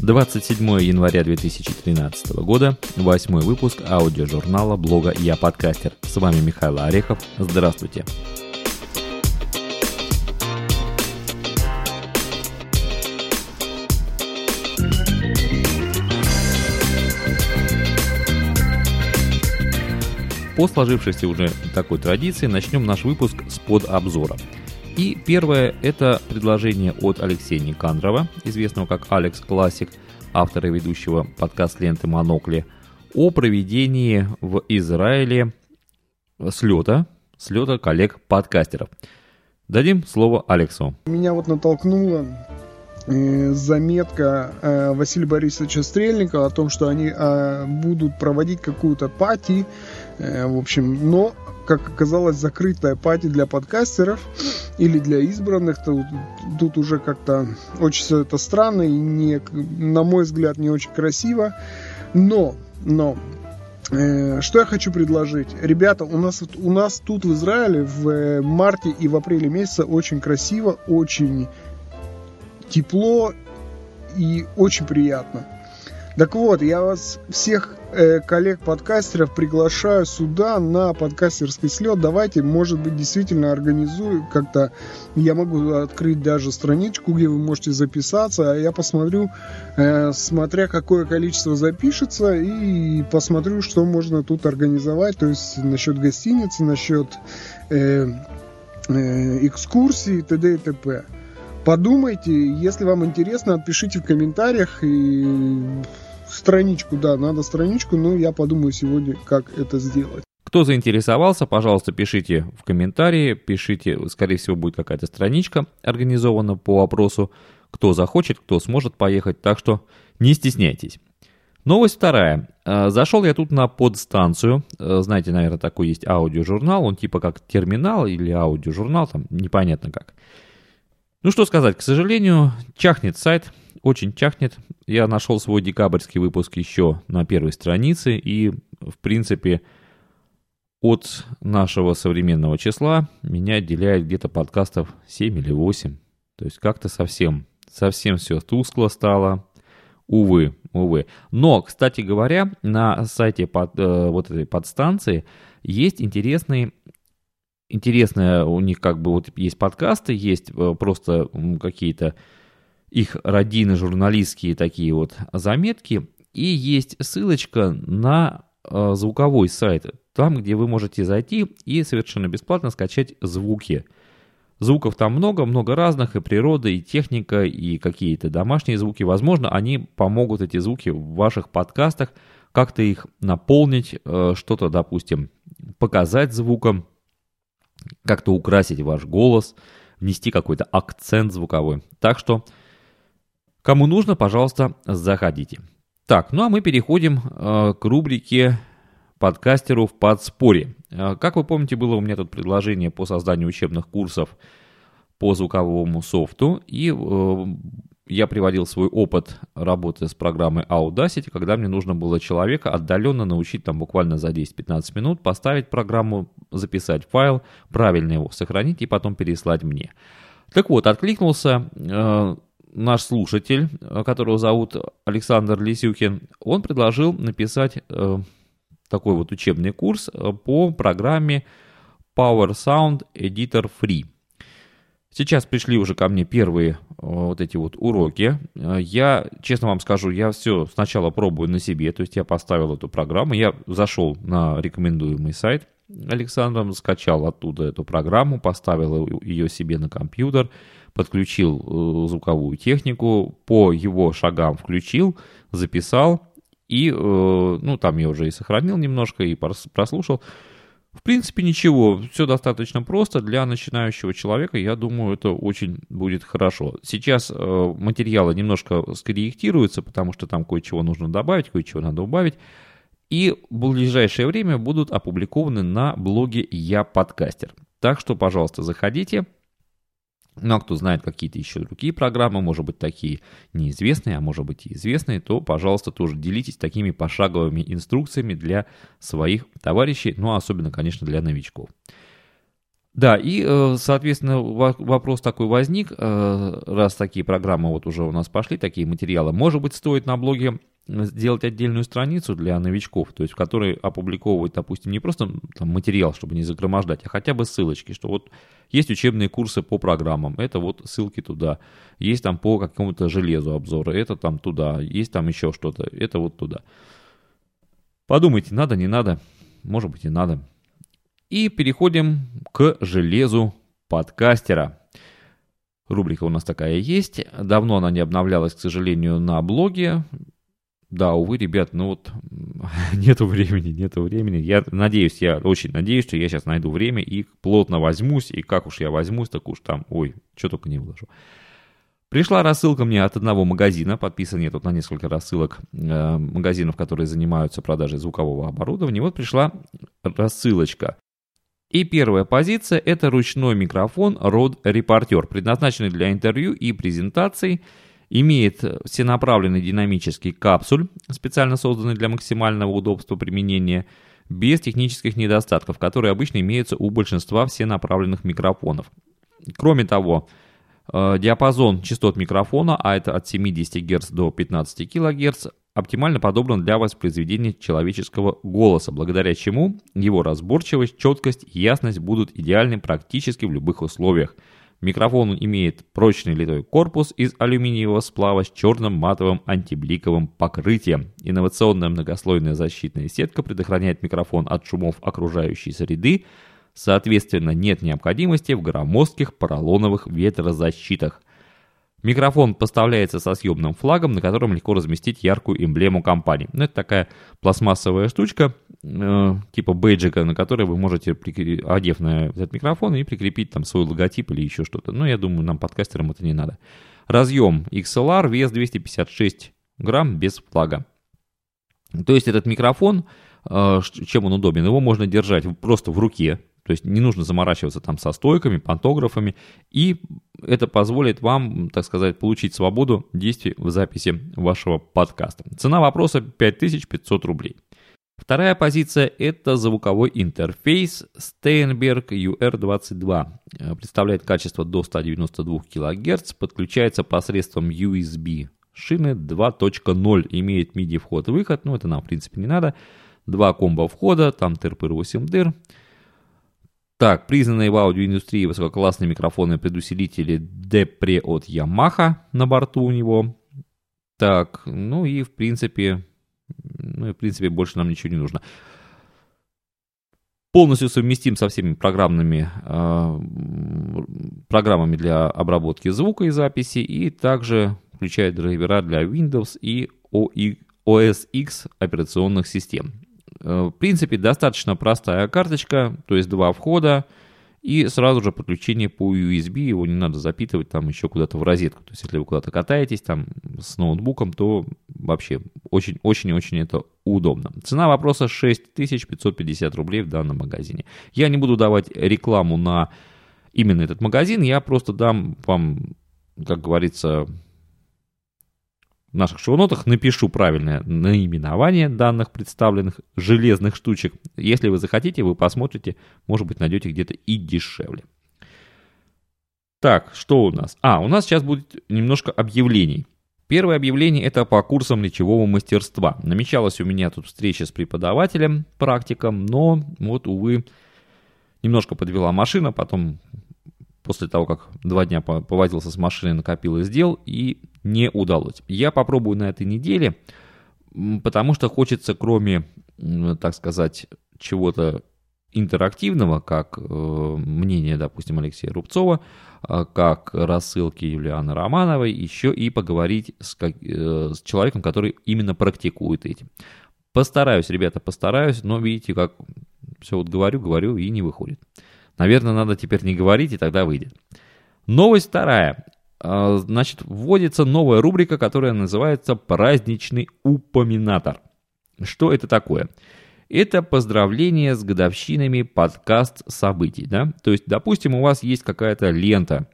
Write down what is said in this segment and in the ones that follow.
27 января 2013 года, восьмой выпуск аудиожурнала блога «Я подкастер». С вами Михаил Орехов. Здравствуйте. По сложившейся уже такой традиции начнем наш выпуск с подобзора. И первое – это предложение от Алексея Никандрова, известного как Алекс Классик, автора и ведущего подкаст ленты «Монокли», о проведении в Израиле слета, слета коллег-подкастеров. Дадим слово Алексу. Меня вот натолкнула э, заметка э, Василия Борисовича Стрельникова о том, что они э, будут проводить какую-то пати, в общем, но как оказалось, закрытая пати для подкастеров или для избранных. Тут, тут уже как-то очень все это странно и, не, на мой взгляд, не очень красиво. Но, но, э, что я хочу предложить? Ребята, у нас, у нас тут в Израиле в э, марте и в апреле месяце очень красиво, очень тепло и очень приятно. Так вот, я вас всех э, коллег-подкастеров приглашаю сюда на подкастерский слет. Давайте, может быть, действительно организую как-то. Я могу открыть даже страничку, где вы можете записаться. А я посмотрю, э, смотря какое количество запишется, и посмотрю, что можно тут организовать. То есть насчет гостиницы, насчет э, э, экскурсий, т.д. и т.п. Подумайте, если вам интересно, отпишите в комментариях и страничку, да, надо страничку, но я подумаю сегодня, как это сделать. Кто заинтересовался, пожалуйста, пишите в комментарии, пишите, скорее всего, будет какая-то страничка организована по вопросу, кто захочет, кто сможет поехать, так что не стесняйтесь. Новость вторая. Э, зашел я тут на подстанцию. Э, знаете, наверное, такой есть аудиожурнал. Он типа как терминал или аудиожурнал, там непонятно как. Ну что сказать, к сожалению, чахнет сайт очень чахнет. Я нашел свой декабрьский выпуск еще на первой странице, и, в принципе, от нашего современного числа меня отделяет где-то подкастов 7 или 8. То есть как-то совсем, совсем все тускло стало. Увы, увы. Но, кстати говоря, на сайте под, э, вот этой подстанции есть интересный интересное у них как бы вот есть подкасты, есть э, просто какие-то их родины журналистские такие вот заметки. И есть ссылочка на э, звуковой сайт, там, где вы можете зайти и совершенно бесплатно скачать звуки. Звуков там много, много разных, и природа, и техника, и какие-то домашние звуки. Возможно, они помогут, эти звуки, в ваших подкастах, как-то их наполнить, э, что-то, допустим, показать звуком, как-то украсить ваш голос, внести какой-то акцент звуковой. Так что Кому нужно, пожалуйста, заходите. Так, ну а мы переходим э, к рубрике подкастеру в подспорье. Э, как вы помните, было у меня тут предложение по созданию учебных курсов по звуковому софту, и э, я приводил свой опыт работы с программой Audacity, когда мне нужно было человека отдаленно научить там буквально за 10-15 минут поставить программу, записать файл, правильно его сохранить и потом переслать мне. Так вот, откликнулся э, наш слушатель, э, которого зовут Александр Лисюкин, он предложил написать э, такой вот учебный курс э, по программе Power Sound Editor Free. Сейчас пришли уже ко мне первые вот эти вот уроки. Я, честно вам скажу, я все сначала пробую на себе, то есть я поставил эту программу, я зашел на рекомендуемый сайт Александром, скачал оттуда эту программу, поставил ее себе на компьютер, подключил э, звуковую технику, по его шагам включил, записал, и, э, ну, там я уже и сохранил немножко, и прослушал. В принципе, ничего, все достаточно просто. Для начинающего человека, я думаю, это очень будет хорошо. Сейчас э, материалы немножко скорректируются, потому что там кое-чего нужно добавить, кое-чего надо убавить. И в ближайшее время будут опубликованы на блоге «Я подкастер». Так что, пожалуйста, заходите, ну а кто знает какие-то еще другие программы, может быть такие неизвестные, а может быть и известные, то, пожалуйста, тоже делитесь такими пошаговыми инструкциями для своих товарищей, ну а особенно, конечно, для новичков. Да, и, э, соответственно, вопрос такой возник, э, раз такие программы вот уже у нас пошли, такие материалы, может быть, стоит на блоге сделать отдельную страницу для новичков, то есть в которой опубликовывать, допустим, не просто там, материал, чтобы не загромождать, а хотя бы ссылочки, что вот есть учебные курсы по программам, это вот ссылки туда, есть там по какому-то железу обзоры, это там туда, есть там еще что-то, это вот туда. Подумайте, надо, не надо, может быть и надо. И переходим к железу подкастера. Рубрика у нас такая есть. Давно она не обновлялась, к сожалению, на блоге. Да, увы, ребят, ну вот нету времени, нету времени. Я надеюсь, я очень надеюсь, что я сейчас найду время и плотно возьмусь. И как уж я возьмусь, так уж там, ой, что только не вложу. Пришла рассылка мне от одного магазина, подписан я тут на несколько рассылок э, магазинов, которые занимаются продажей звукового оборудования. Вот пришла рассылочка. И первая позиция – это ручной микрофон Rode Reporter, предназначенный для интервью и презентаций, имеет всенаправленный динамический капсуль, специально созданный для максимального удобства применения, без технических недостатков, которые обычно имеются у большинства всенаправленных микрофонов. Кроме того, э, диапазон частот микрофона, а это от 70 Гц до 15 кГц, оптимально подобран для воспроизведения человеческого голоса, благодаря чему его разборчивость, четкость и ясность будут идеальны практически в любых условиях. Микрофон имеет прочный литой корпус из алюминиевого сплава с черным матовым антибликовым покрытием. Инновационная многослойная защитная сетка предохраняет микрофон от шумов окружающей среды, соответственно нет необходимости в громоздких поролоновых ветрозащитах. Микрофон поставляется со съемным флагом, на котором легко разместить яркую эмблему компании. Ну, это такая пластмассовая штучка, э, типа бейджика, на которой вы можете, одев на этот микрофон, и прикрепить там свой логотип или еще что-то. Но я думаю, нам, подкастерам, это не надо. Разъем XLR, вес 256 грамм без флага. То есть этот микрофон, э, чем он удобен, его можно держать просто в руке, то есть не нужно заморачиваться там со стойками, пантографами, и это позволит вам, так сказать, получить свободу действий в записи вашего подкаста. Цена вопроса 5500 рублей. Вторая позиция – это звуковой интерфейс Steinberg UR22. Э, представляет качество до 192 кГц, подключается посредством USB шины 2.0, имеет MIDI вход-выход, ну это нам в принципе не надо, два комбо входа, там тырпыр 8 дыр, так, признанные в аудиоиндустрии высококлассные микрофоны предусилители Депре от Yamaha на борту у него. Так, ну и в принципе, ну и в принципе больше нам ничего не нужно. Полностью совместим со всеми программными э, программами для обработки звука и записи, и также включает драйвера для Windows и OS X операционных систем. Э, в принципе, достаточно простая карточка, то есть два входа и сразу же подключение по USB, его не надо запитывать там еще куда-то в розетку. То есть, если вы куда-то катаетесь там с ноутбуком, то вообще очень-очень-очень это удобно. Цена вопроса 6550 рублей в данном магазине. Я не буду давать рекламу на именно этот магазин, я просто дам вам, как говорится, наших шоу-нотах напишу правильное наименование данных представленных железных штучек. Если вы захотите, вы посмотрите, может быть, найдете где-то и дешевле. Так, что у нас? А, у нас сейчас будет немножко объявлений. Первое объявление это по курсам речевого мастерства. Намечалась у меня тут встреча с преподавателем, практиком, но вот, увы, немножко подвела машина, потом после того, как два дня повозился с машиной, накопил и сделал, и не удалось. Я попробую на этой неделе, потому что хочется, кроме, так сказать, чего-то интерактивного, как э, мнение, допустим, Алексея Рубцова, э, как рассылки Юлианы Романовой, еще и поговорить с, как, э, с человеком, который именно практикует этим. Постараюсь, ребята, постараюсь, но видите, как все вот говорю, говорю и не выходит. Наверное, надо теперь не говорить, и тогда выйдет. Новость вторая. А, значит, вводится новая рубрика, которая называется «Праздничный упоминатор». Что это такое? Это поздравление с годовщинами подкаст событий. Да? То есть, допустим, у вас есть какая-то лента,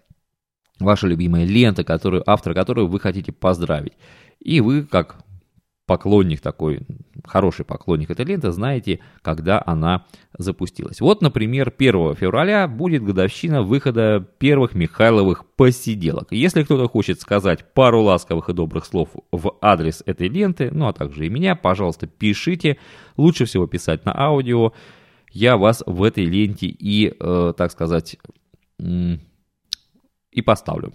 ваша любимая лента, которую, автор которой вы хотите поздравить. И вы, как поклонник такой, хороший поклонник этой ленты, знаете, когда она запустилась. Вот, например, 1 февраля будет годовщина выхода первых Михайловых посиделок. Если кто-то хочет сказать пару ласковых и добрых слов в адрес этой ленты, ну а также и меня, пожалуйста, пишите. Лучше всего писать на аудио. Я вас в этой ленте и, э, так сказать, и поставлю.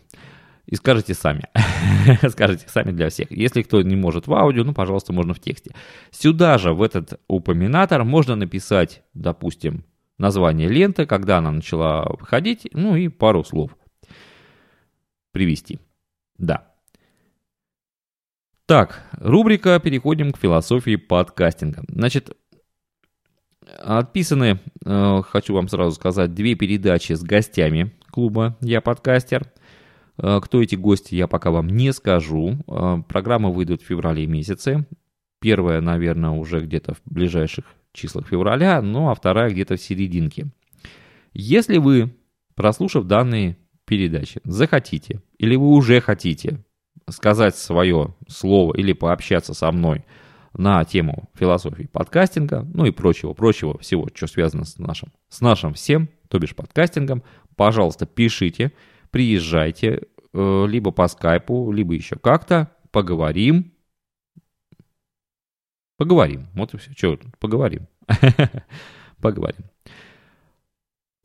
И скажите сами. скажите сами для всех. Если кто не может в аудио, ну, пожалуйста, можно в тексте. Сюда же, в этот упоминатор, можно написать, допустим, название ленты, когда она начала выходить, ну и пару слов привести. Да. Так, рубрика «Переходим к философии подкастинга». Значит, отписаны, э, хочу вам сразу сказать, две передачи с гостями клуба «Я подкастер». Э, кто эти гости, я пока вам не скажу. Э, программы выйдут в феврале месяце. Первая, наверное, уже где-то в ближайших числах февраля, ну а вторая где-то в серединке. Если вы, прослушав данные передачи, захотите, или вы уже хотите сказать свое слово или пообщаться со мной на тему философии подкастинга, ну и прочего, прочего всего, что связано с нашим, с нашим всем, то бишь подкастингом, пожалуйста, пишите приезжайте э, либо по скайпу, либо еще как-то, поговорим. Поговорим. Вот и все. Тут? Поговорим. Поговорим.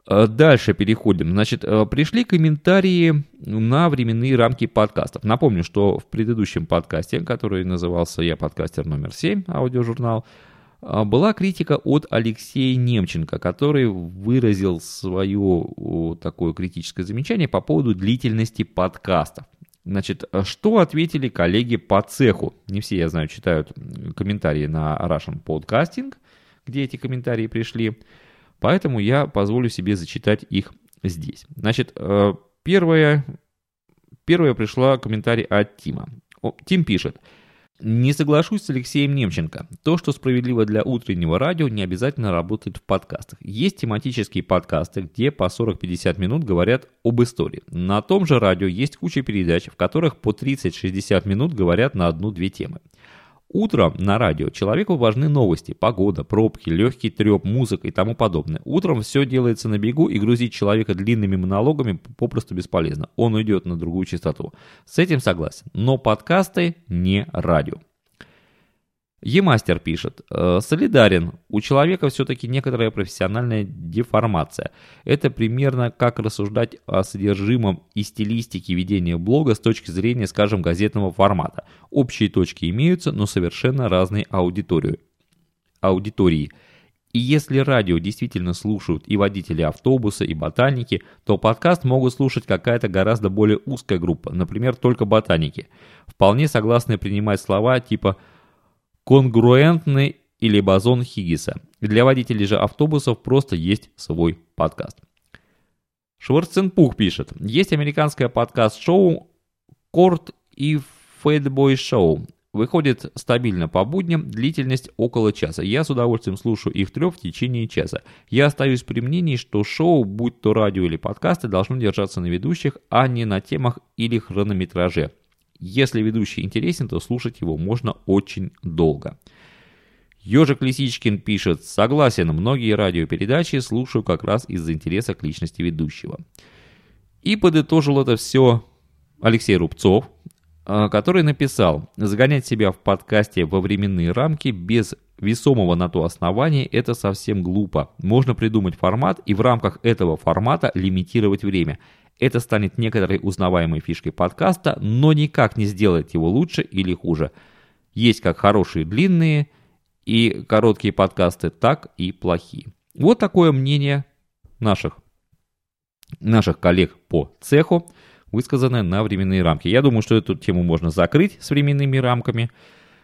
Э, дальше переходим. Значит, э, пришли комментарии на временные рамки подкастов. Напомню, что в предыдущем подкасте, который назывался «Я подкастер номер 7», аудиожурнал, а, была критика от Алексея Немченко, который выразил свое такое критическое замечание по поводу длительности подкастов. Значит, что ответили коллеги по цеху? Не все, я знаю, читают комментарии на Russian Podcasting, где эти комментарии пришли, поэтому я позволю себе зачитать их здесь. Значит, э, первое, первое пришла комментарий от Тима. Тим пишет – не соглашусь с Алексеем Немченко. То, что справедливо для утреннего радио, не обязательно работает в подкастах. Есть тематические подкасты, где по 40-50 минут говорят об истории. На том же радио есть куча передач, в которых по 30-60 минут говорят на одну-две темы. Утром на радио человеку важны новости, погода, пробки, легкий треп, музыка и тому подобное. Утром все делается на бегу и грузить человека длинными монологами попросту бесполезно. Он уйдет на другую частоту. С этим согласен. Но подкасты не радио. Емастер пишет, «Э, солидарен, у человека все-таки некоторая профессиональная деформация. Это примерно как рассуждать о содержимом и стилистике ведения блога с точки зрения, скажем, газетного формата. Общие точки имеются, но совершенно разные аудитории. аудитории. И если радио действительно слушают и водители автобуса, и ботаники, то подкаст могут слушать какая-то гораздо более узкая группа, например, только ботаники. Вполне согласны принимать слова типа «вы» конгруентный или бозон Хиггиса. Для водителей же автобусов просто есть свой подкаст. Шварценпух пишет. Есть американское подкаст-шоу Корт и Фэтбой Шоу. Выходит стабильно по будням, длительность около часа. Я с удовольствием слушаю их трех в течение часа. Я остаюсь при мнении, что шоу, будь то радио или подкасты, должно держаться на ведущих, а не на темах или хронометраже. Если ведущий интересен, то слушать его можно очень долго. Ежик Лисичкин пишет, согласен, многие радиопередачи слушаю как раз из-за интереса к личности ведущего. И подытожил это все Алексей Рубцов, а, который написал, загонять себя в подкасте во временные рамки без весомого на то основания – это совсем глупо. Можно придумать формат и в рамках этого формата лимитировать время – это станет некоторой узнаваемой фишкой подкаста, но никак не сделает его лучше или хуже. Есть как хорошие длинные и короткие подкасты, так и плохие. Вот такое мнение наших, наших коллег по цеху, высказанное на временные рамки. Я думаю, что эту тему можно закрыть с временными рамками.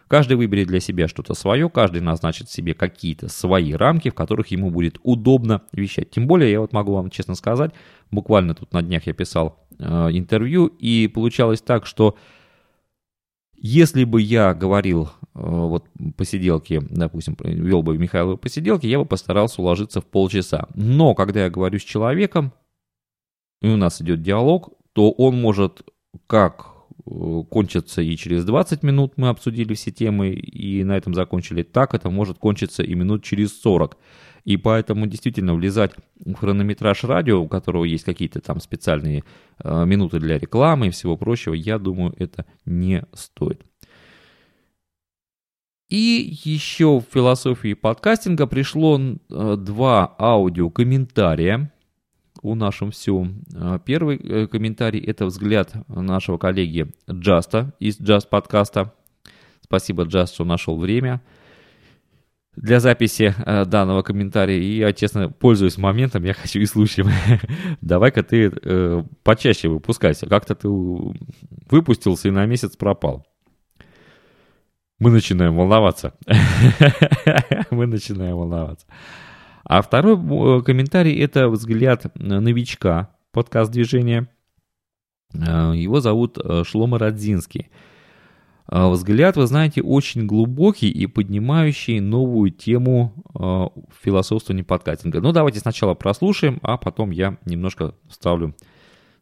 Каждый выберет для себя что-то свое, каждый назначит себе какие-то свои рамки, в которых ему будет удобно вещать. Тем более, я вот могу вам честно сказать, буквально тут на днях я писал э, интервью, и получалось так, что если бы я говорил э, вот посиделки, допустим, вел бы Михайлову посиделки, я бы постарался уложиться в полчаса. Но когда я говорю с человеком, и у нас идет диалог, то он может как кончиться и через 20 минут мы обсудили все темы и на этом закончили. Так это может кончиться и минут через 40. И поэтому действительно влезать в хронометраж радио, у которого есть какие-то там специальные э, минуты для рекламы и всего прочего, я думаю, это не стоит. И еще в философии подкастинга пришло э, два аудиокомментария у нашем все. Э, первый э, комментарий – это взгляд нашего коллеги Джаста из Джаст подкаста. Спасибо, Джаст, что нашел время для записи э, данного комментария. И я, честно, пользуюсь моментом, я хочу и случаем. Давай-ка ты э, почаще выпускайся. Как-то ты выпустился и на месяц пропал мы начинаем волноваться. мы начинаем волноваться. А второй э, комментарий – это взгляд новичка подкаст движения. Э, его зовут э, Шлома Радзинский. Взгляд, вы знаете, очень глубокий и поднимающий новую тему философствования подкастинга. Ну, давайте сначала прослушаем, а потом я немножко вставлю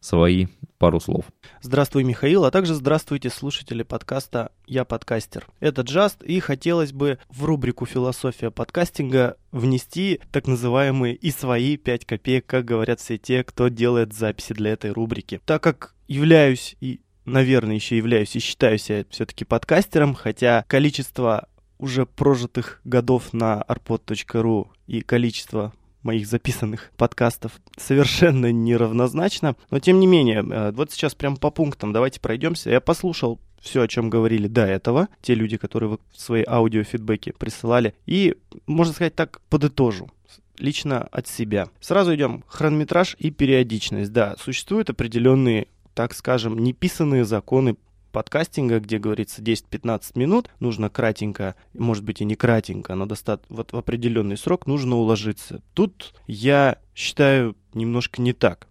свои пару слов. Здравствуй, Михаил, а также здравствуйте, слушатели подкаста «Я подкастер». Это Джаст, и хотелось бы в рубрику «Философия подкастинга» внести так называемые и свои 5 копеек, как говорят все те, кто делает записи для этой рубрики. Так как являюсь и наверное, еще являюсь и считаю себя все-таки подкастером, хотя количество уже прожитых годов на arpod.ru и количество моих записанных подкастов совершенно неравнозначно. Но тем не менее, э, вот сейчас прям по пунктам давайте пройдемся. Я послушал все, о чем говорили до этого, те люди, которые свои аудиофидбэки присылали, и, можно сказать так, подытожу лично от себя. Сразу идем хронометраж и периодичность. Да, существуют определенные так скажем, неписанные законы подкастинга, где говорится 10-15 минут, нужно кратенько, может быть и не кратенько, но достаточно вот в определенный срок нужно уложиться. Тут я считаю немножко не так.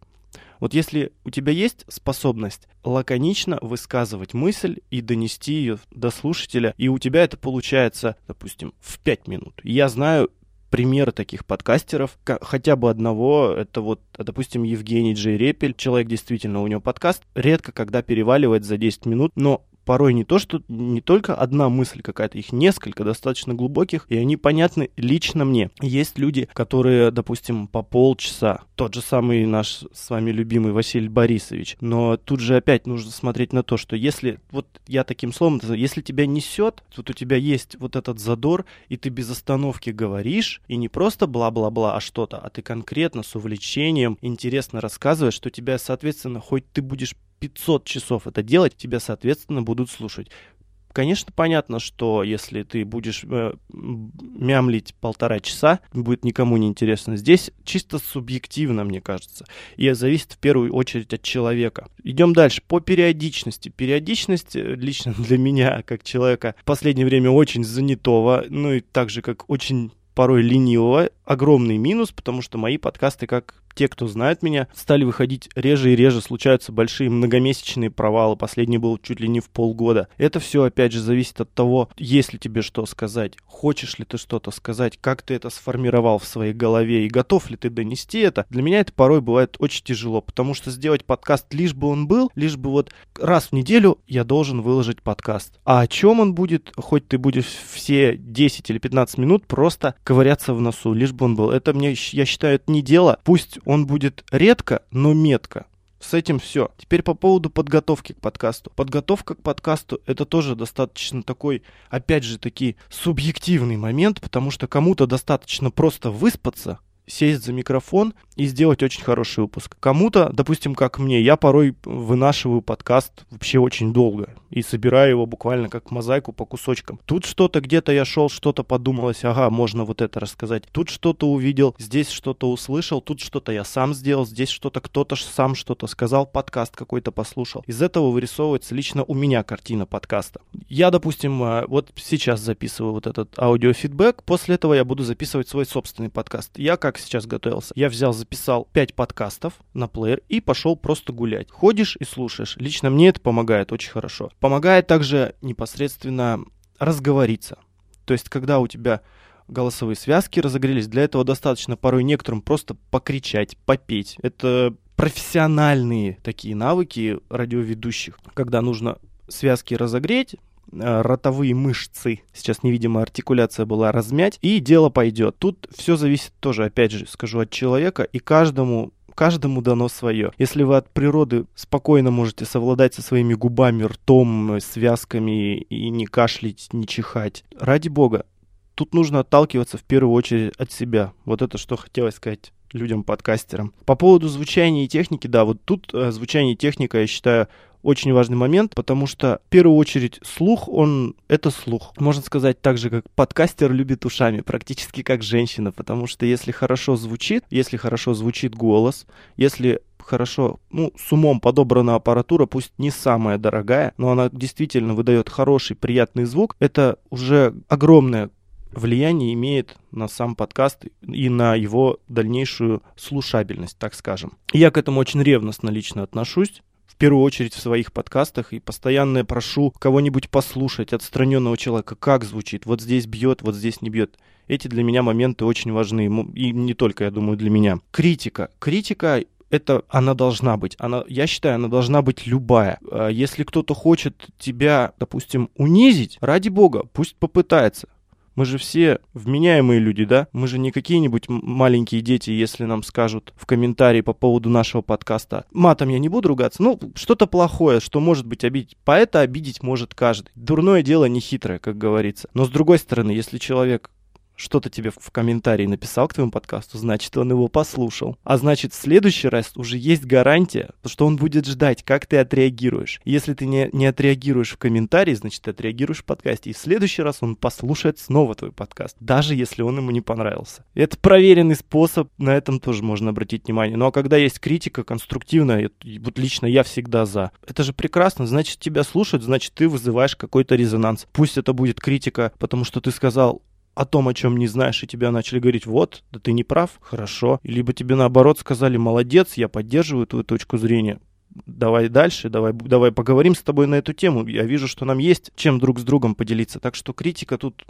Вот если у тебя есть способность лаконично высказывать мысль и донести ее до слушателя, и у тебя это получается, допустим, в 5 минут. Я знаю примеры таких подкастеров, хотя бы одного, это вот, допустим, Евгений Джей Репель, человек действительно, у него подкаст, редко когда переваливает за 10 минут, но порой не то, что не только одна мысль какая-то, их несколько достаточно глубоких, и они понятны лично мне. Есть люди, которые, допустим, по полчаса, тот же самый наш с вами любимый Василий Борисович, но тут же опять нужно смотреть на то, что если, вот я таким словом, если тебя несет, вот у тебя есть вот этот задор, и ты без остановки говоришь, и не просто бла-бла-бла, а что-то, а ты конкретно с увлечением интересно рассказываешь, что тебя, соответственно, хоть ты будешь 500 часов это делать, тебя, соответственно, будут слушать. Конечно, понятно, что если ты будешь э, мямлить полтора часа, будет никому не интересно. Здесь чисто субъективно, мне кажется. И зависит в первую очередь от человека. Идем дальше. По периодичности. Периодичность э, лично для меня, как человека, в последнее время очень занятого, ну и так же, как очень порой ленивого, огромный минус, потому что мои подкасты, как те, кто знает меня, стали выходить реже и реже, случаются большие многомесячные провалы, последний был чуть ли не в полгода. Это все, опять же, зависит от того, есть ли тебе что сказать, хочешь ли ты что-то сказать, как ты это сформировал в своей голове и готов ли ты донести это. Для меня это порой бывает очень тяжело, потому что сделать подкаст лишь бы он был, лишь бы вот раз в неделю я должен выложить подкаст. А о чем он будет, хоть ты будешь все 10 или 15 минут просто ковыряться в носу, лишь бы он был. Это мне, я считаю, это не дело. Пусть он будет редко, но метко. С этим все. Теперь по поводу подготовки к подкасту. Подготовка к подкасту это тоже достаточно такой, опять же таки, субъективный момент, потому что кому-то достаточно просто выспаться, сесть за микрофон и сделать очень хороший выпуск. Кому-то, допустим, как мне, я порой вынашиваю подкаст вообще очень долго и собираю его буквально как мозаику по кусочкам. Тут что-то где-то я шел, что-то подумалось, ага, можно вот это рассказать. Тут что-то увидел, здесь что-то услышал, тут что-то я сам сделал, здесь что-то кто-то сам что-то сказал, подкаст какой-то послушал. Из этого вырисовывается лично у меня картина подкаста. Я, допустим, а, вот сейчас записываю вот этот аудиофидбэк, после этого я буду записывать свой собственный подкаст. Я как сейчас готовился? Я взял, записал 5 подкастов на плеер и пошел просто гулять. Ходишь и слушаешь. Лично мне это помогает очень хорошо. Помогает также непосредственно разговориться. То есть, когда у тебя голосовые связки разогрелись, для этого достаточно порой некоторым просто покричать, попеть. Это профессиональные такие навыки радиоведущих, когда нужно связки разогреть, ротовые мышцы, сейчас невидимая артикуляция была, размять, и дело пойдет. Тут все зависит тоже, опять же, скажу, от человека, и каждому каждому дано свое. Если вы от природы спокойно можете совладать со своими губами, ртом, связками и не кашлять, не чихать, ради бога, тут нужно отталкиваться в первую очередь от себя. Вот это что хотелось сказать людям-подкастерам. По поводу звучания и техники, да, вот тут э, звучание и техника, я считаю, очень важный момент, потому что в первую очередь слух, он это слух. Можно сказать так же, как подкастер любит ушами, практически как женщина, потому что если хорошо звучит, если хорошо звучит голос, если хорошо, ну, с умом подобрана аппаратура, пусть не самая дорогая, но она действительно выдает хороший, приятный звук, это уже огромное влияние имеет на сам подкаст и на его дальнейшую слушабельность, так скажем. Я к этому очень ревностно лично отношусь первую очередь в своих подкастах и постоянно прошу кого-нибудь послушать отстраненного человека, как звучит, вот здесь бьет, вот здесь не бьет. Эти для меня моменты очень важны, и не только, я думаю, для меня. Критика. Критика это она должна быть. Она, я считаю, она должна быть любая. А если кто-то хочет тебя, допустим, унизить, ради бога, пусть попытается. Мы же все вменяемые люди, да? Мы же не какие-нибудь маленькие дети, если нам скажут в комментарии по поводу нашего подкаста. Матом я не буду ругаться. Ну, что-то плохое, что может быть обидеть. Поэта обидеть может каждый. Дурное дело не хитрое, как говорится. Но с другой стороны, если человек что-то тебе в комментарии написал к твоему подкасту, значит, он его послушал. А значит, в следующий раз уже есть гарантия, что он будет ждать, как ты отреагируешь. Если ты не, не отреагируешь в комментарии, значит, ты отреагируешь в подкасте. И в следующий раз он послушает снова твой подкаст, даже если он ему не понравился. Это проверенный способ, на этом тоже можно обратить внимание. Ну а когда есть критика конструктивная, вот лично я всегда за. Это же прекрасно, значит, тебя слушают, значит, ты вызываешь какой-то резонанс. Пусть это будет критика, потому что ты сказал, о том, о чем не знаешь, и тебя начали говорить, вот, да ты не прав, хорошо. Либо тебе наоборот сказали, молодец, я поддерживаю твою точку зрения, давай дальше, давай, давай поговорим с тобой на эту тему. Я вижу, что нам есть чем друг с другом поделиться. Так что критика тут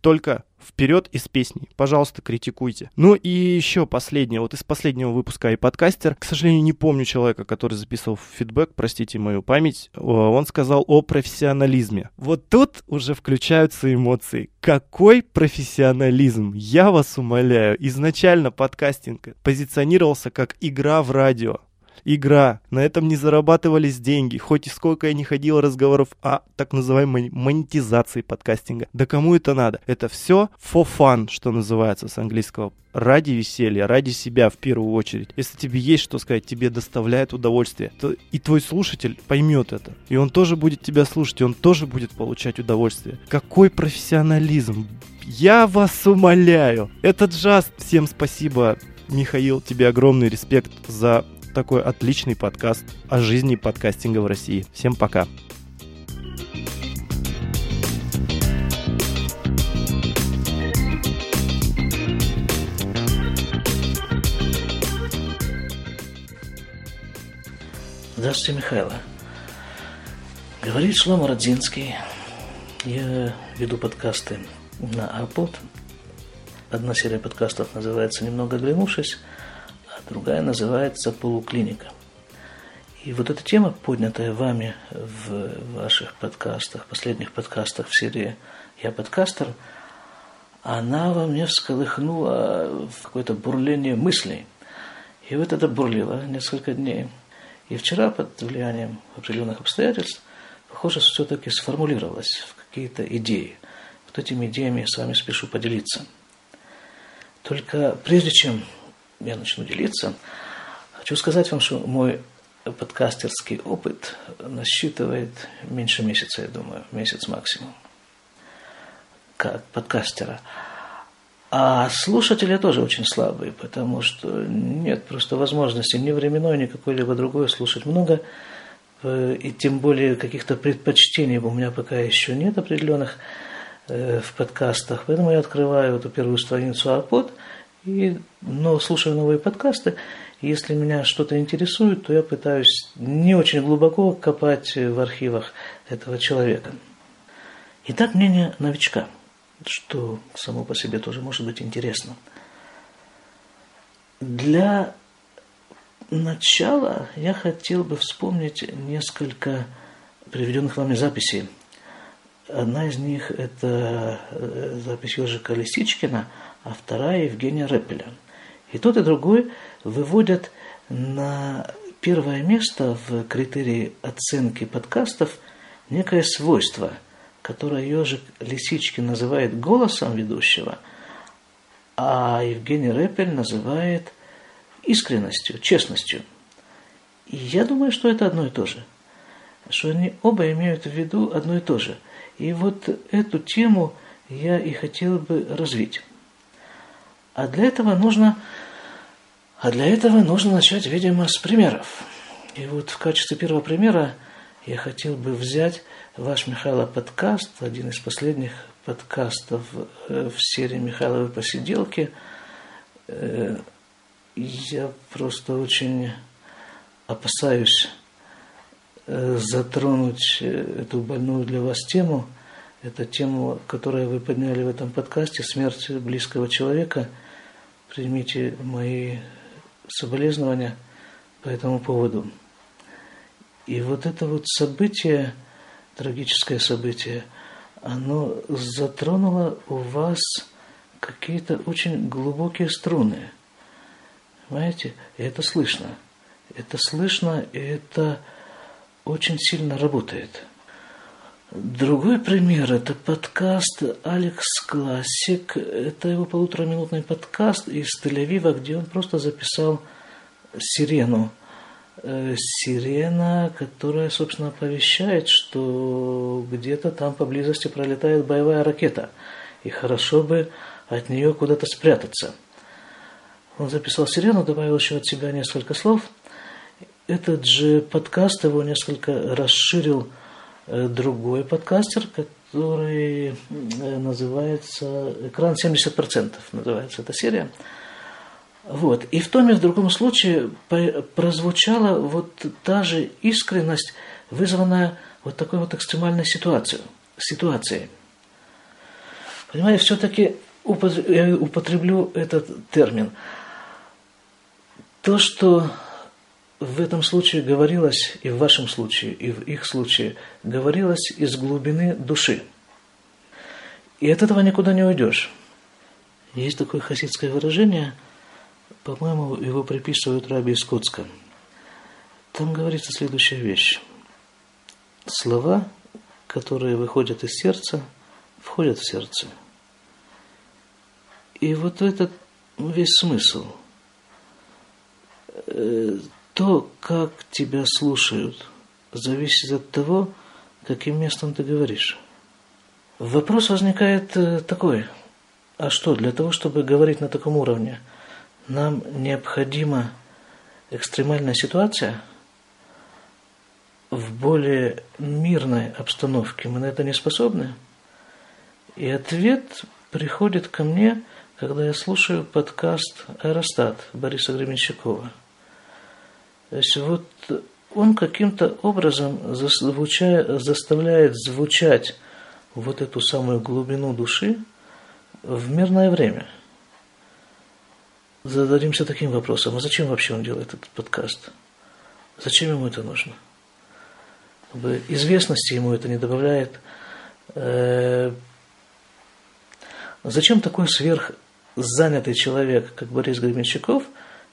только вперед из песней. Пожалуйста, критикуйте. Ну и еще последнее. Вот из последнего выпуска и подкастер. К сожалению, не помню человека, который записывал фидбэк, простите мою память. Он сказал о профессионализме. Вот тут уже включаются эмоции. Какой профессионализм? Я вас умоляю. Изначально подкастинг позиционировался как игра в радио игра. На этом не зарабатывались деньги, хоть и сколько я не ходил разговоров о так называемой монетизации подкастинга. Да кому это надо? Это все for fun, что называется с английского. Ради веселья, ради себя в первую очередь. Если тебе есть что сказать, тебе доставляет удовольствие, то и твой слушатель поймет это. И он тоже будет тебя слушать, и он тоже будет получать удовольствие. Какой профессионализм! Я вас умоляю! Это джаз. Всем спасибо, Михаил, тебе огромный респект за такой отличный подкаст о жизни подкастинга в России. Всем пока. Здравствуйте, Михайло. Говорит Шлама Родзинский. Я веду подкасты на Арпод. Одна серия подкастов называется «Немного оглянувшись», другая называется «Полуклиника». И вот эта тема, поднятая вами в ваших подкастах, последних подкастах в серии «Я подкастер», она во мне всколыхнула в какое-то бурление мыслей. И вот это бурлило несколько дней. И вчера под влиянием определенных обстоятельств, похоже, все-таки сформулировалось в какие-то идеи. Вот этими идеями я с вами спешу поделиться. Только прежде чем я начну делиться. Хочу сказать вам, что мой подкастерский опыт насчитывает меньше месяца, я думаю, месяц максимум, как подкастера. А слушатели тоже очень слабые, потому что нет просто возможности ни временной, ни какой-либо другой слушать много, э, и тем более каких-то предпочтений у меня пока еще нет определенных э, в подкастах. Поэтому я открываю эту первую страницу iPod – и но слушаю новые подкасты. Если меня что-то интересует, то я пытаюсь не очень глубоко копать в архивах этого человека. Итак, мнение новичка, что само по себе тоже может быть интересно. Для начала я хотел бы вспомнить несколько приведенных вами записей. Одна из них – это э, запись Ежика Лисичкина, а вторая – Евгения Рэпеля. И тот, и другой выводят на первое место в критерии оценки подкастов некое свойство, которое Ежик Лисичкин называет голосом ведущего, а Евгений Рэпель называет искренностью, честностью. И я думаю, что это одно и то же. Что они оба имеют в виду одно и то же. И вот эту тему я и хотел бы развить. А для этого нужно а для этого нужно начать, видимо, с примеров. И вот в качестве первого примера я хотел бы взять ваш Михайло подкаст, один из последних подкастов э, в серии Михайловой посиделки. Э, я просто очень опасаюсь затронуть эту больную для вас тему. Это тему, которую вы подняли в этом подкасте, смерть близкого человека. Примите мои соболезнования по этому поводу. И вот это вот событие, трагическое событие, оно затронуло у вас какие-то очень глубокие струны. Понимаете? И это слышно. Это слышно, и это очень сильно работает. Другой пример – это подкаст «Алекс Классик». Это его полутораминутный подкаст из Тель-Авива, где он просто записал сирену. Э, сирена, которая, собственно, оповещает, что где-то там поблизости пролетает боевая ракета. И хорошо бы от нее куда-то спрятаться. Он записал сирену, добавил еще от себя несколько слов. Этот же подкаст его несколько расширил – Э, другой подкастер, который э, называется «Экран 70%» называется эта серия. Вот. И в том и в другом случае прозвучала вот та же искренность, вызванная вот такой вот экстремальной ситуацией. ситуацией. Понимаете, все-таки употреблю этот термин. То, что в этом случае говорилось, и в вашем случае, и в их случае, говорилось из глубины души. И от этого никуда не уйдешь. Есть такое хасидское выражение, по-моему, его приписывают Раби из. Там говорится следующая вещь. Слова, которые выходят из сердца, входят в сердце. И вот этот весь смысл э, – то, как тебя слушают, зависит от того, каким местом ты говоришь. Вопрос возникает э, такой. А что, для того, чтобы говорить на таком уровне, нам необходима экстремальная ситуация? В более мирной обстановке мы на это не способны? И ответ приходит ко мне, когда я слушаю подкаст «Аэростат» Бориса Гременщикова – вот он каким-то образом заставляет звучать вот эту самую глубину души в мирное время. Зададимся таким вопросом, а зачем вообще он делает этот подкаст? Зачем ему это нужно? Известности ему это не добавляет. Э, зачем такой сверхзанятый человек, как Борис Гременщиков,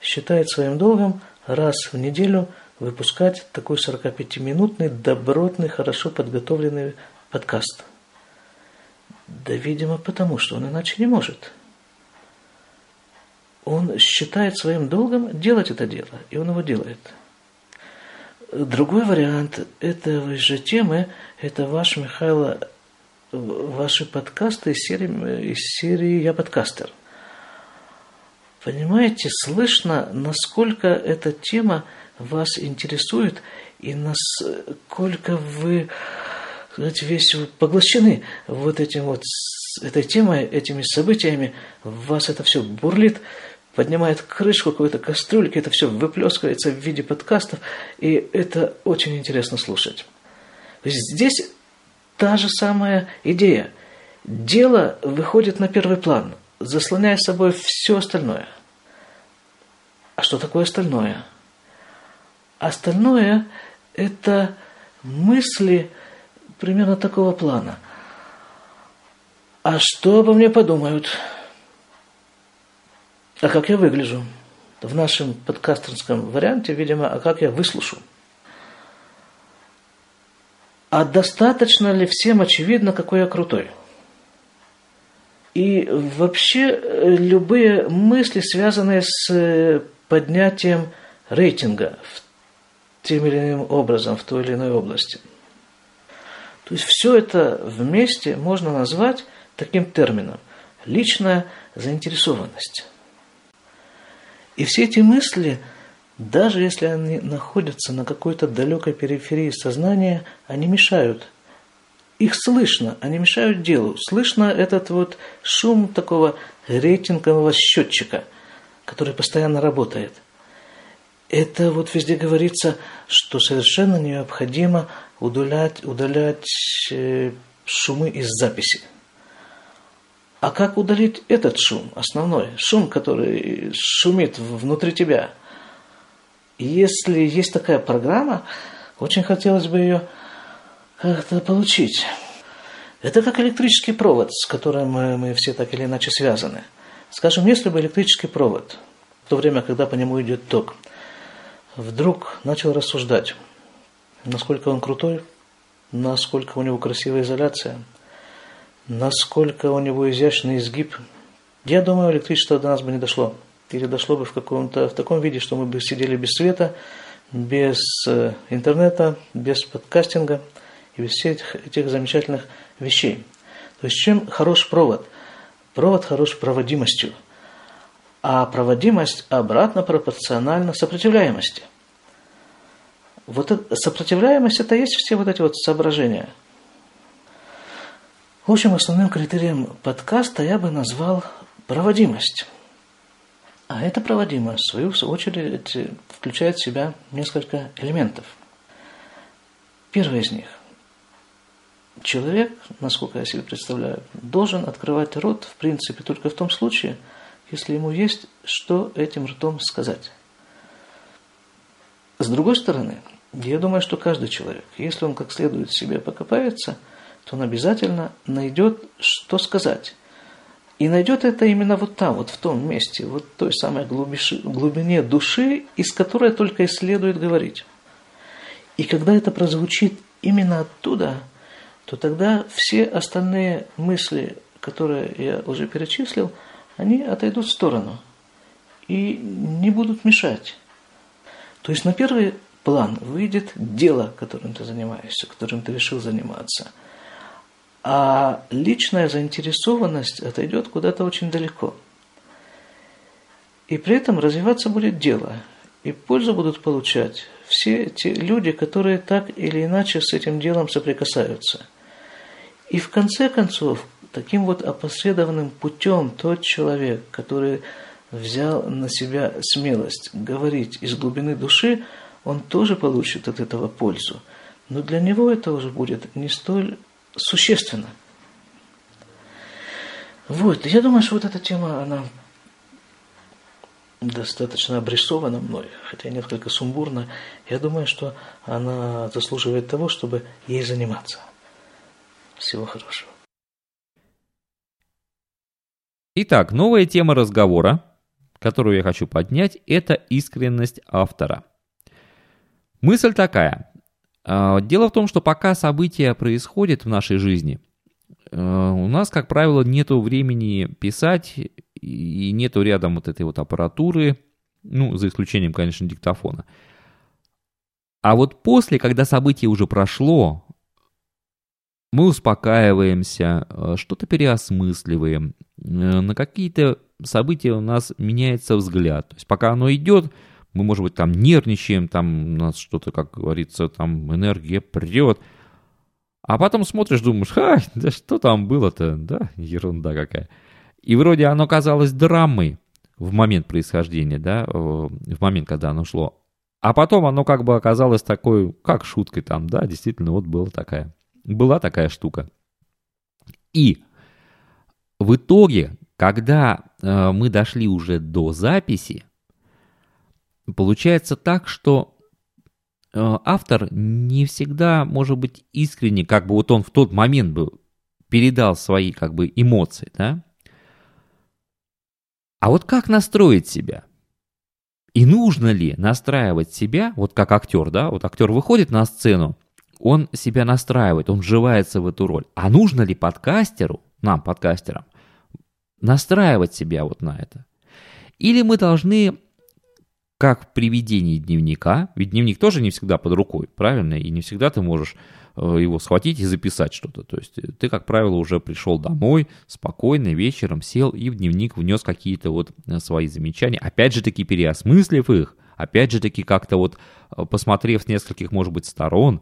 считает своим долгом раз в неделю выпускать такой 45-минутный, добротный, хорошо подготовленный подкаст. Да, видимо, потому что он иначе не может. Он считает своим долгом делать это дело, и он его делает. Другой вариант этой же темы – это ваш, Михайло, ваши подкасты из серии, из серии «Я подкастер». Понимаете, слышно, насколько эта тема вас интересует и насколько вы знаете, весь поглощены вот этим вот этой темой, этими событиями, вас это все бурлит, поднимает крышку какой-то кастрюльки, это все выплескивается в виде подкастов, и это очень интересно слушать. Здесь та же самая идея. Дело выходит на первый план – заслоняя собой все остальное. А что такое остальное? Остальное – это мысли примерно такого плана. А что обо мне подумают? А как я выгляжу? В нашем подкастерском варианте, видимо, а как я выслушаю? А достаточно ли всем очевидно, какой я крутой? И вообще э, любые мысли, связанные с э, поднятием рейтинга тем или иным образом в той или иной области. То есть все это вместе можно назвать таким термином – личная заинтересованность. И все эти мысли, даже если они находятся на какой-то далекой периферии сознания, они мешают. Их слышно, они мешают делу. Слышно этот вот шум такого рейтингового счетчика, который постоянно работает. Это вот везде говорится, что совершенно необходимо удалять, удалять э, шумы из записи. А как удалить этот шум, основной, шум, который шумит внутри тебя? Если есть такая программа, очень хотелось бы ее как-то получить. Это как электрический провод, с которым мы, мы все так или иначе связаны. Скажем, если бы электрический провод, в то время, когда по нему идет ток, вдруг начал рассуждать, насколько он крутой, насколько у него красивая изоляция – насколько у него изящный изгиб. Я думаю, электричество до нас бы не дошло. Или дошло бы в, каком-то, в таком виде, что мы бы сидели без света, без э, интернета, без подкастинга и без всех этих, этих замечательных вещей. То есть чем хорош провод? Провод хорош проводимостью. А проводимость обратно пропорциональна сопротивляемости. Вот сопротивляемость это есть все вот эти вот соображения – в общем, основным критерием подкаста я бы назвал проводимость. А эта проводимость, в свою очередь, включает в себя несколько элементов. Первый из них. Человек, насколько я себе представляю, должен открывать рот, в принципе, только в том случае, если ему есть что этим ртом сказать. С другой стороны, я думаю, что каждый человек, если он как следует себе покопается – то он обязательно найдет, что сказать. И найдет это именно вот там, вот в том месте, вот той самой глубине души, из которой только и следует говорить. И когда это прозвучит именно оттуда, то тогда все остальные мысли, которые я уже перечислил, они отойдут в сторону и не будут мешать. То есть на первый план выйдет дело, которым ты занимаешься, которым ты решил заниматься – а личная заинтересованность отойдет куда-то очень далеко. И при этом развиваться будет дело, и пользу будут получать все те люди, которые так или иначе с этим делом соприкасаются. И в конце концов, таким вот опосредованным путем тот человек, который взял на себя смелость говорить из глубины души, он тоже получит от этого пользу. Но для него это уже будет не столь существенно. Вот, я думаю, что вот эта тема, она достаточно обрисована мной, хотя несколько сумбурно. Я думаю, что она заслуживает того, чтобы ей заниматься. Всего хорошего. Итак, новая тема разговора, которую я хочу поднять, это искренность автора. Мысль такая. А, дело в том, что пока события происходят в нашей жизни, э, у нас, как правило, нет времени писать и нету рядом вот этой вот аппаратуры, ну, за исключением, конечно, диктофона. А вот после, когда событие уже прошло, мы успокаиваемся, э, что-то переосмысливаем, э, на какие-то события у нас меняется взгляд. То есть пока оно идет, мы, может быть, там нервничаем, там у нас что-то, как говорится, там энергия прет. А потом смотришь, думаешь, ха, да что там было-то, да, ерунда какая. И вроде оно казалось драмой в момент происхождения, да, в момент, когда оно шло. А потом оно как бы оказалось такой, как шуткой там, да, действительно, вот была такая, была такая штука. И в итоге, когда э, мы дошли уже до записи, Получается так, что э, автор не всегда, может быть, искренне, как бы вот он в тот момент бы передал свои как бы эмоции, да? А вот как настроить себя? И нужно ли настраивать себя, вот как актер, да, вот актер выходит на сцену, он себя настраивает, он вживается в эту роль. А нужно ли подкастеру, нам, подкастерам, настраивать себя вот на это? Или мы должны, как при ведении дневника, ведь дневник тоже не всегда под рукой, правильно? И не всегда ты можешь э, его схватить и записать что-то. То есть ты, как правило, уже пришел домой, спокойно, вечером сел и в дневник внес какие-то вот э, свои замечания. Опять же таки переосмыслив их, опять же таки как-то вот э, посмотрев с нескольких, может быть, сторон.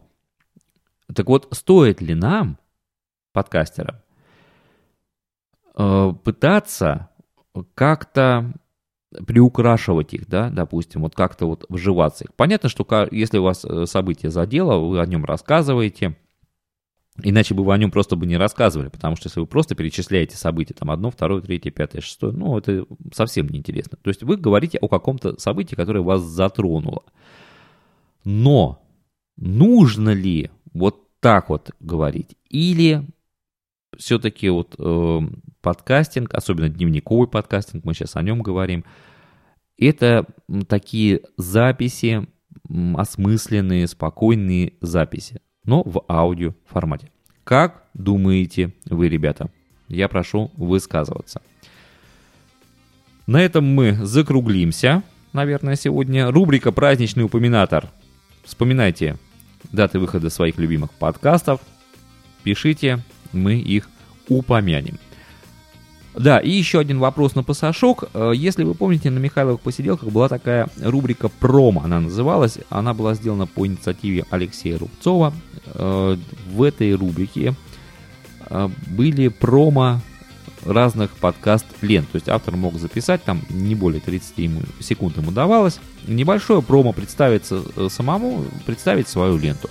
Так вот, стоит ли нам, подкастерам, пытаться как-то приукрашивать их, да, допустим, вот как-то вот вживаться их. Понятно, что если у вас э, событие задело, вы о нем рассказываете, Иначе бы вы о нем просто бы не рассказывали, потому что если вы просто перечисляете события, там одно, второе, третье, пятое, шестое, ну, это совсем неинтересно. То есть вы говорите о каком-то событии, которое вас затронуло. Но нужно ли вот так вот говорить? Или все-таки вот э, подкастинг, особенно дневниковый подкастинг, мы сейчас о нем говорим, это такие записи, осмысленные, спокойные записи, но в аудио формате. Как думаете вы, ребята? Я прошу высказываться. На этом мы закруглимся, наверное, сегодня. Рубрика «Праздничный упоминатор». Вспоминайте даты выхода своих любимых подкастов. Пишите, мы их упомянем. Да, и еще один вопрос на пасашок. Э, если вы помните, на Михайловых посиделках была такая рубрика «Промо», она называлась. Она была сделана по инициативе Алексея Рубцова. Э, в этой рубрике э, были промо разных подкаст-лент. То есть автор мог записать, там не более 30 ему, секунд ему давалось. Небольшое промо представиться самому, представить свою ленту.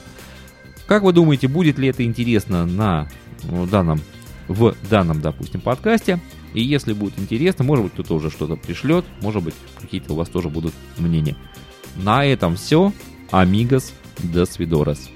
Как вы думаете, будет ли это интересно на данном в данном, допустим, подкасте. И если будет интересно, может быть, кто-то уже что-то пришлет, может быть, какие-то у вас тоже будут мнения. На этом все. Амигос, до свидорос.